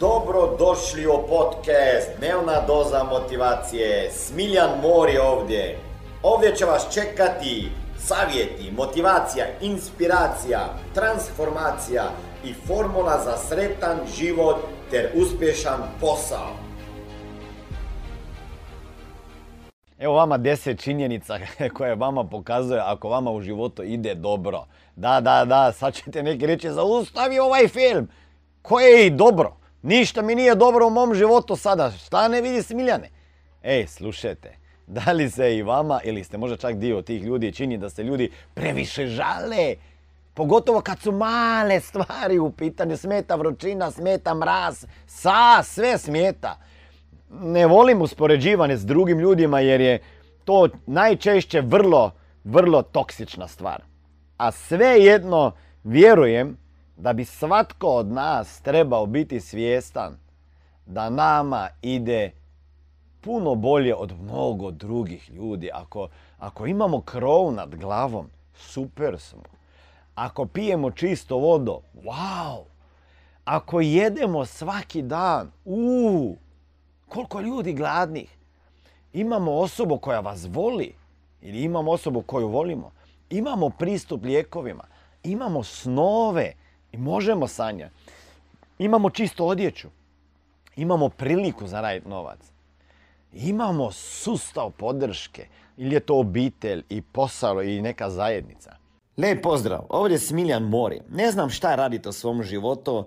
Dobro došli u podcast Dnevna doza motivacije. Smiljan Mori ovdje. Ovdje će vas čekati savjeti, motivacija, inspiracija, transformacija i formula za sretan život ter uspješan posao. Evo vama deset činjenica koje vama pokazuje ako vama u životu ide dobro. Da, da, da, sad ćete neki reći zaustavi ovaj film. Koje je dobro? Ništa mi nije dobro u mom životu sada. Šta ne vidi Smiljane? Ej, slušajte. Da li se i vama, ili ste možda čak dio tih ljudi, čini da se ljudi previše žale? Pogotovo kad su male stvari u pitanju. Smeta vrućina, smeta mraz, sa, sve smeta. Ne volim uspoređivanje s drugim ljudima jer je to najčešće vrlo, vrlo toksična stvar. A svejedno vjerujem da bi svatko od nas trebao biti svjestan da nama ide puno bolje od mnogo drugih ljudi. Ako, ako imamo krov nad glavom, super smo. Ako pijemo čisto vodo, wow. Ako jedemo svaki dan, uuu, koliko ljudi gladnih. Imamo osobu koja vas voli ili imamo osobu koju volimo. Imamo pristup lijekovima, imamo snove i možemo sanjati. Imamo čisto odjeću, imamo priliku zaraditi novac. Imamo sustav podrške, ili je to obitelj i posao i neka zajednica. Lijep pozdrav, ovdje je Smiljan Mori. Ne znam šta radite u svom životu,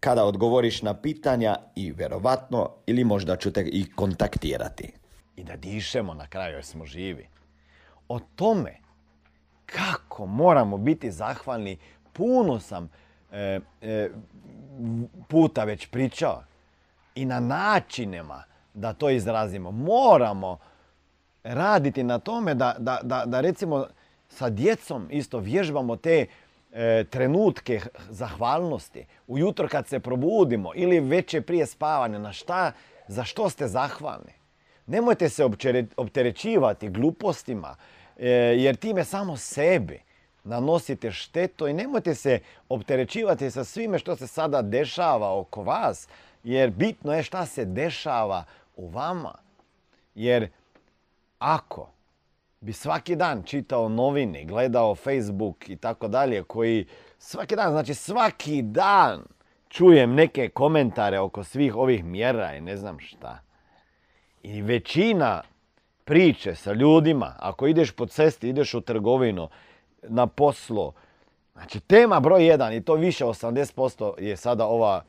kada odgovoriš na pitanja i vjerovatno ili možda ću te i kontaktirati. I da dišemo na kraju jer smo živi. O tome kako moramo biti zahvalni, puno sam e, e, puta već pričao. I na načinima da to izrazimo. Moramo raditi na tome da, da, da, da recimo sa djecom isto vježbamo te e, trenutke zahvalnosti. Ujutro kad se probudimo ili već prije spavanja na šta, za što ste zahvalni. Nemojte se opterećivati glupostima e, jer time samo sebi nanosite štetu i nemojte se opterećivati sa svime što se sada dešava oko vas jer bitno je šta se dešava u vama. Jer ako bi svaki dan čitao novine, gledao Facebook i tako dalje, koji svaki dan, znači svaki dan čujem neke komentare oko svih ovih mjera i ne znam šta. I većina priče sa ljudima, ako ideš po cesti, ideš u trgovinu, na poslu, znači tema broj jedan i to više 80% je sada ova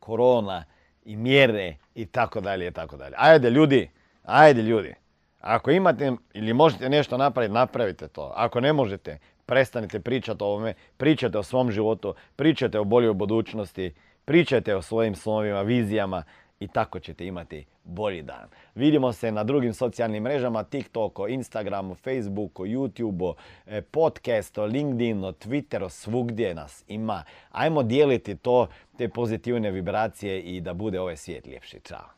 korona i mjere i tako dalje i tako dalje. Ajde ljudi, ajde ljudi. Ako imate ili možete nešto napraviti, napravite to. Ako ne možete, prestanite pričati o ovome, pričajte o svom životu, pričajte o boljoj budućnosti, pričajte o svojim snovima, vizijama i tako ćete imati bolji dan. Vidimo se na drugim socijalnim mrežama, TikToku, Instagramu, Facebooku, YouTubeu, e, podcastu, LinkedInu, Twitteru, svugdje nas ima. Ajmo dijeliti to, te pozitivne vibracije i da bude ovaj svijet ljepši. Ćao!